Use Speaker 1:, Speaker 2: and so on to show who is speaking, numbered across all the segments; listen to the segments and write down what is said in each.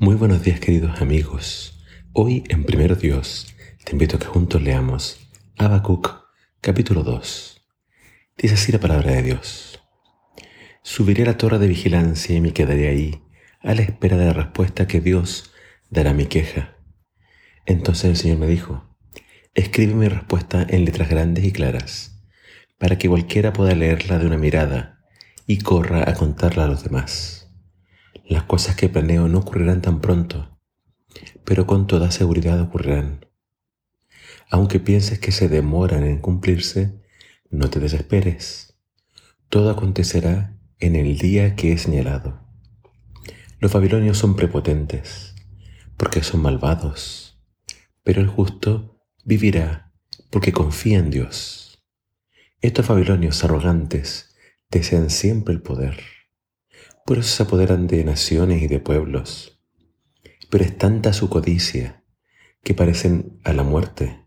Speaker 1: Muy buenos días queridos amigos. Hoy en Primero Dios te invito a que juntos leamos Habacuc capítulo 2. Dice así la palabra de Dios. Subiré a la torre de vigilancia y me quedaré ahí a la espera de la respuesta que Dios dará a mi queja. Entonces el Señor me dijo, escribe mi respuesta en letras grandes y claras, para que cualquiera pueda leerla de una mirada y corra a contarla a los demás. Las cosas que planeo no ocurrirán tan pronto, pero con toda seguridad ocurrirán. Aunque pienses que se demoran en cumplirse, no te desesperes. Todo acontecerá en el día que he señalado. Los babilonios son prepotentes, porque son malvados, pero el justo vivirá porque confía en Dios. Estos babilonios arrogantes desean siempre el poder por eso se apoderan de naciones y de pueblos. Pero es tanta su codicia que parecen a la muerte,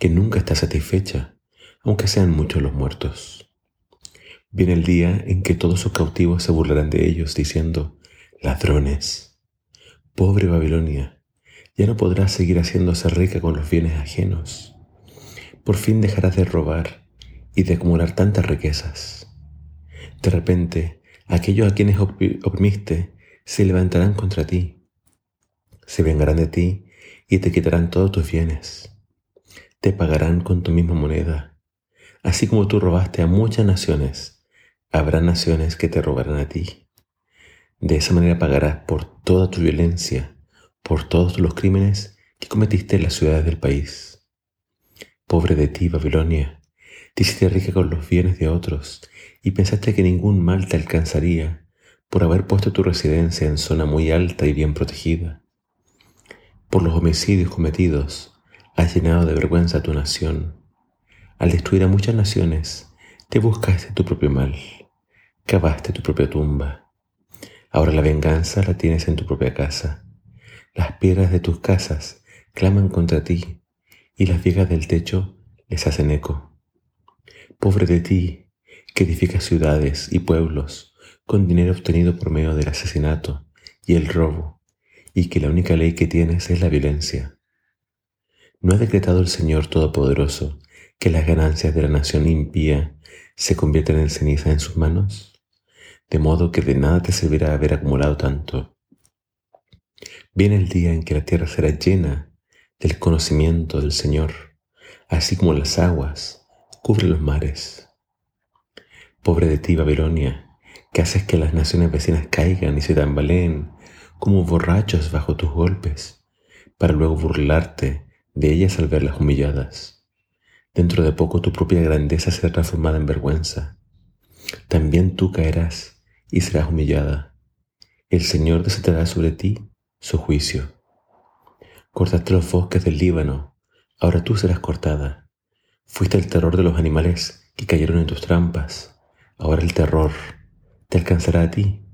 Speaker 1: que nunca está satisfecha, aunque sean muchos los muertos. Viene el día en que todos sus cautivos se burlarán de ellos, diciendo, ladrones, pobre Babilonia, ya no podrás seguir haciéndose rica con los bienes ajenos. Por fin dejarás de robar y de acumular tantas riquezas. De repente, Aquellos a quienes oprimiste se levantarán contra ti, se vengarán de ti y te quitarán todos tus bienes. Te pagarán con tu misma moneda. Así como tú robaste a muchas naciones, habrá naciones que te robarán a ti. De esa manera pagarás por toda tu violencia, por todos los crímenes que cometiste en las ciudades del país. Pobre de ti, Babilonia, te hiciste rica con los bienes de otros y pensaste que ningún mal te alcanzaría por haber puesto tu residencia en zona muy alta y bien protegida. Por los homicidios cometidos, has llenado de vergüenza a tu nación. Al destruir a muchas naciones, te buscaste tu propio mal, cavaste tu propia tumba. Ahora la venganza la tienes en tu propia casa. Las piedras de tus casas claman contra ti y las vigas del techo les hacen eco. Pobre de ti, que edifica ciudades y pueblos con dinero obtenido por medio del asesinato y el robo, y que la única ley que tienes es la violencia. ¿No ha decretado el Señor Todopoderoso que las ganancias de la nación impía se convierten en ceniza en sus manos? De modo que de nada te servirá haber acumulado tanto. Viene el día en que la tierra será llena del conocimiento del Señor, así como las aguas cubren los mares. Pobre de ti, Babilonia, que haces que las naciones vecinas caigan y se tambaleen como borrachos bajo tus golpes, para luego burlarte de ellas al verlas humilladas. Dentro de poco tu propia grandeza será transformada en vergüenza. También tú caerás y serás humillada. El Señor desatará sobre ti su juicio. Cortaste los bosques del Líbano, ahora tú serás cortada. Fuiste el terror de los animales que cayeron en tus trampas Ahora el terror te alcanzará a ti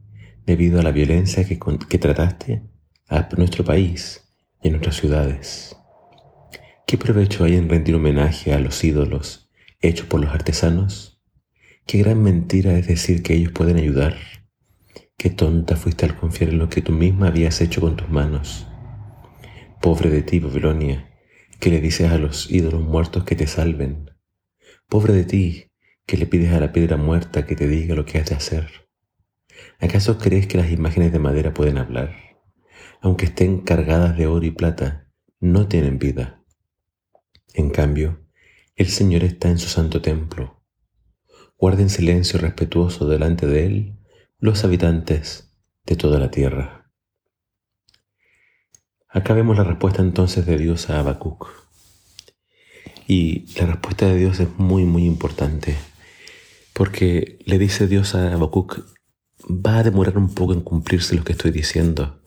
Speaker 1: debido a la violencia que, trataste a nuestro país y a nuestras ciudades. ¿Qué provecho hay en rendir homenaje a los ídolos hechos por los artesanos? Qué gran mentira es decir que ellos pueden ayudar. Qué tonta fuiste al confiar en lo que tú misma habías hecho con tus manos. Pobre de ti, Babilonia, que le dices a los ídolos muertos que te salven. Pobre de ti, que le pides a la piedra muerta que te diga lo que has de hacer? ¿Acaso crees que las imágenes de madera pueden hablar? Aunque estén cargadas de oro y plata, no tienen vida. En cambio, el Señor está en su santo templo. Guarden silencio respetuoso delante de Él los habitantes de toda la tierra. Acá vemos la respuesta entonces de Dios a Habacuc. Y la respuesta de Dios es muy, muy importante porque le dice Dios a Habacuc, va a demorar un poco en cumplirse lo que estoy diciendo,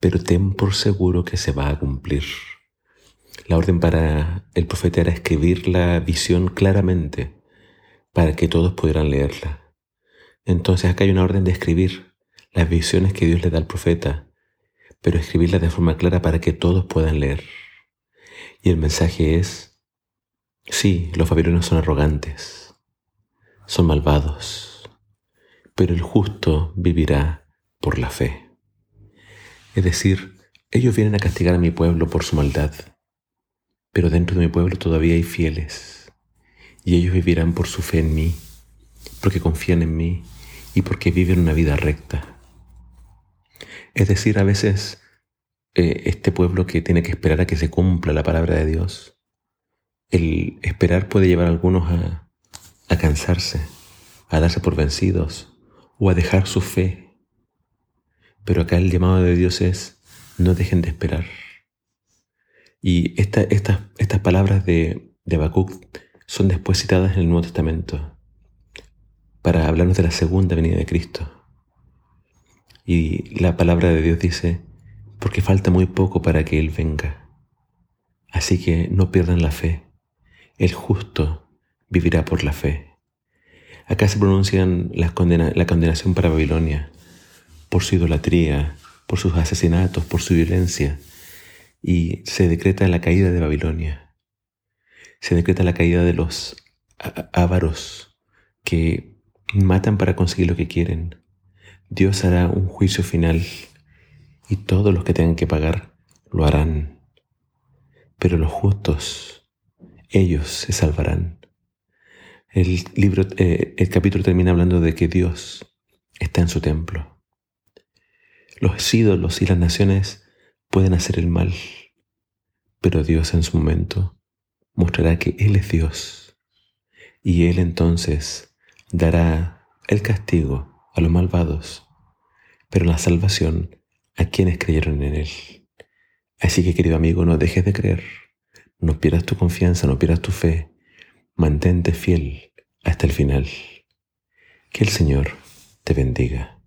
Speaker 1: pero ten por seguro que se va a cumplir. La orden para el profeta era escribir la visión claramente para que todos pudieran leerla. Entonces acá hay una orden de escribir las visiones que Dios le da al profeta, pero escribirlas de forma clara para que todos puedan leer. Y el mensaje es, sí, los babilonios son arrogantes, son malvados, pero el justo vivirá por la fe. Es decir, ellos vienen a castigar a mi pueblo por su maldad, pero dentro de mi pueblo todavía hay fieles, y ellos vivirán por su fe en mí, porque confían en mí y porque viven una vida recta. Es decir, a veces eh, este pueblo que tiene que esperar a que se cumpla la palabra de Dios, el esperar puede llevar a algunos a, a cansarse, a darse por vencidos o a dejar su fe. Pero acá el llamado de Dios es, no dejen de esperar. Y esta, estas palabras de, de son después citadas en el Nuevo Testamento para hablarnos de la segunda venida de Cristo. Y la palabra de Dios dice, porque falta muy poco para que Él venga. Así que no pierdan la fe. El justo vivirá por la fe. Acá se pronuncian la condenación para Babilonia por su idolatría, por sus asesinatos, por su violencia, y se decreta la caída de Babilonia. Se decreta la caída de los ávaros que matan para conseguir lo que quieren. Dios hará un juicio final y todos los que tengan que pagar lo harán. Pero los justos, ellos se salvarán. El libro, eh, el capítulo termina hablando de que Dios está en su templo. Los ídolos y las naciones pueden hacer el mal, pero Dios en su momento mostrará que Él es Dios y Él entonces dará el castigo a los malvados, pero la salvación a quienes creyeron en Él. Así que querido amigo, no dejes de creer, no pierdas tu confianza, no pierdas tu fe, Mantente fiel hasta el final. Que el Señor te bendiga.